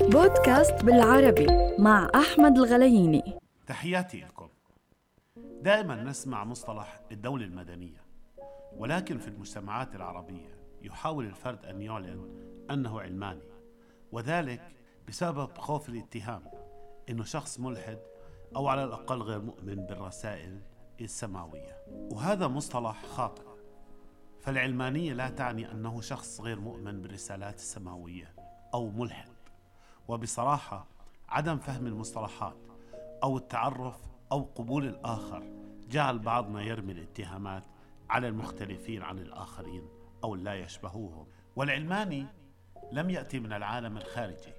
بودكاست بالعربي مع أحمد الغلييني. تحياتي لكم. دائما نسمع مصطلح الدولة المدنية ولكن في المجتمعات العربية يحاول الفرد أن يعلن أنه علماني وذلك بسبب خوف الاتهام أنه شخص ملحد أو على الأقل غير مؤمن بالرسائل السماوية. وهذا مصطلح خاطئ فالعلمانية لا تعني أنه شخص غير مؤمن بالرسالات السماوية. أو ملحد. وبصراحة عدم فهم المصطلحات أو التعرف أو قبول الآخر جعل بعضنا يرمي الاتهامات على المختلفين عن الآخرين أو لا يشبهوهم. والعلماني لم يأتي من العالم الخارجي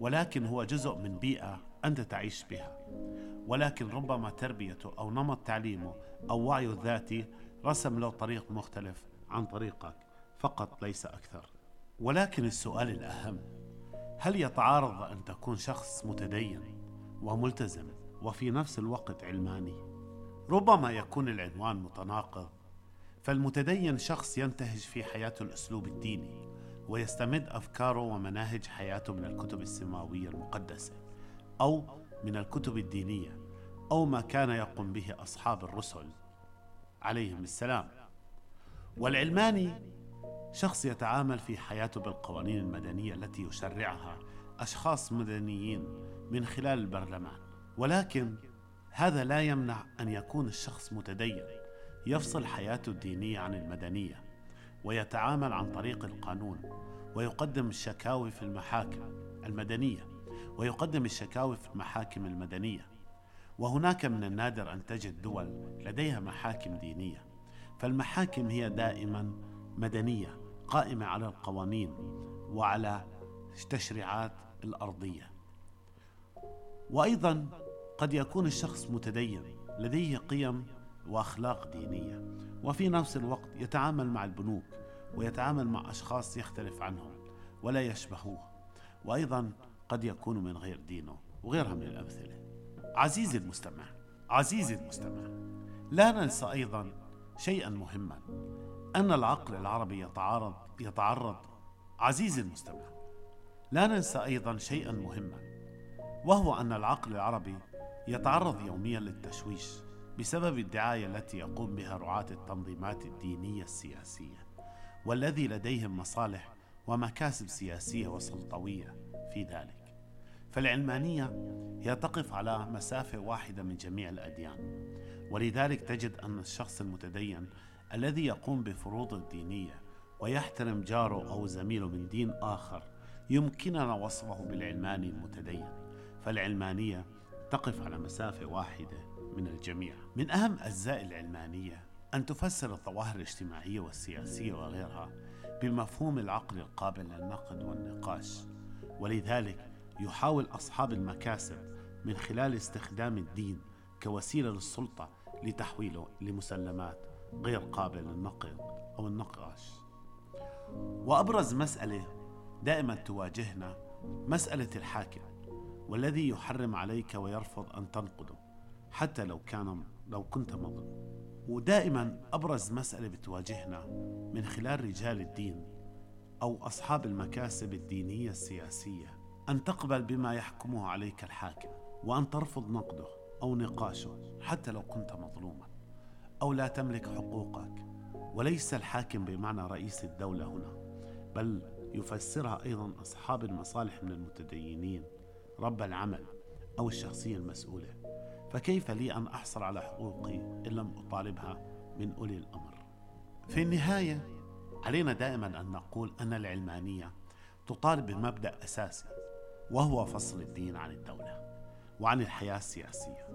ولكن هو جزء من بيئة أنت تعيش بها. ولكن ربما تربيته أو نمط تعليمه أو وعيه الذاتي رسم له طريق مختلف عن طريقك. فقط ليس أكثر. ولكن السؤال الأهم هل يتعارض أن تكون شخص متدين وملتزم وفي نفس الوقت علماني؟ ربما يكون العنوان متناقض فالمتدين شخص ينتهج في حياته الأسلوب الديني ويستمد أفكاره ومناهج حياته من الكتب السماوية المقدسة أو من الكتب الدينية أو ما كان يقوم به أصحاب الرسل عليهم السلام والعلماني شخص يتعامل في حياته بالقوانين المدنية التي يشرعها أشخاص مدنيين من خلال البرلمان. ولكن هذا لا يمنع أن يكون الشخص متدين يفصل حياته الدينية عن المدنية ويتعامل عن طريق القانون ويقدم الشكاوي في المحاكم المدنية ويقدم الشكاوي في المحاكم المدنية. وهناك من النادر أن تجد دول لديها محاكم دينية فالمحاكم هي دائما مدنية. قائمة على القوانين وعلى التشريعات الأرضية. وأيضا قد يكون الشخص متدين لديه قيم وأخلاق دينية وفي نفس الوقت يتعامل مع البنوك ويتعامل مع أشخاص يختلف عنهم ولا يشبهوه. وأيضا قد يكون من غير دينه وغيرها من الأمثلة. عزيزي المستمع عزيزي المستمع لا ننسى أيضا شيئا مهما. أن العقل العربي يتعارض يتعرض عزيزي المستمع. لا ننسى أيضا شيئا مهما وهو أن العقل العربي يتعرض يوميا للتشويش بسبب الدعاية التي يقوم بها رعاة التنظيمات الدينية السياسية والذي لديهم مصالح ومكاسب سياسية وسلطوية في ذلك. فالعلمانية هي تقف على مسافة واحدة من جميع الأديان ولذلك تجد أن الشخص المتدين الذي يقوم بفروض الدينية ويحترم جاره أو زميله من دين آخر يمكننا وصفه بالعلماني المتدين. فالعلمانية تقف على مسافة واحدة من الجميع. من أهم أجزاء العلمانية أن تفسر الظواهر الاجتماعية والسياسية وغيرها بمفهوم العقل القابل للنقد والنقاش. ولذلك يحاول أصحاب المكاسب من خلال استخدام الدين كوسيلة للسلطة لتحويله لمسلمات. غير قابل للنقد أو النقاش. وأبرز مسألة دائما تواجهنا مسألة الحاكم والذي يحرم عليك ويرفض أن تنقده حتى لو كان لو كنت مظلوم. ودائما أبرز مسألة بتواجهنا من خلال رجال الدين أو أصحاب المكاسب الدينية السياسية أن تقبل بما يحكمه عليك الحاكم وأن ترفض نقده أو نقاشه حتى لو كنت مظلوما. أو لا تملك حقوقك. وليس الحاكم بمعنى رئيس الدولة هنا بل يفسرها أيضا أصحاب المصالح من المتدينين رب العمل أو الشخصية المسؤولة. فكيف لي أن أحصل على حقوقي إن لم أطالبها من أولي الأمر؟ في النهاية علينا دائما أن نقول أن العلمانية تطالب بمبدأ أساسي وهو فصل الدين عن الدولة وعن الحياة السياسية.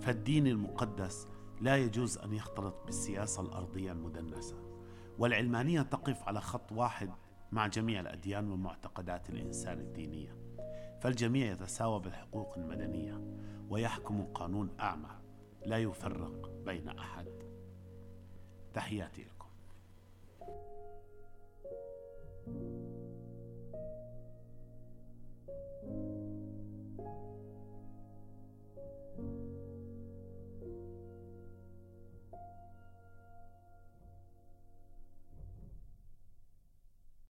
فالدين المقدس لا يجوز أن يختلط بالسياسة الأرضية المدنسة والعلمانية تقف على خط واحد مع جميع الأديان والمعتقدات الإنسان الدينية فالجميع يتساوى بالحقوق المدنية ويحكم قانون أعمى لا يفرق بين أحد. تحياتي لكم.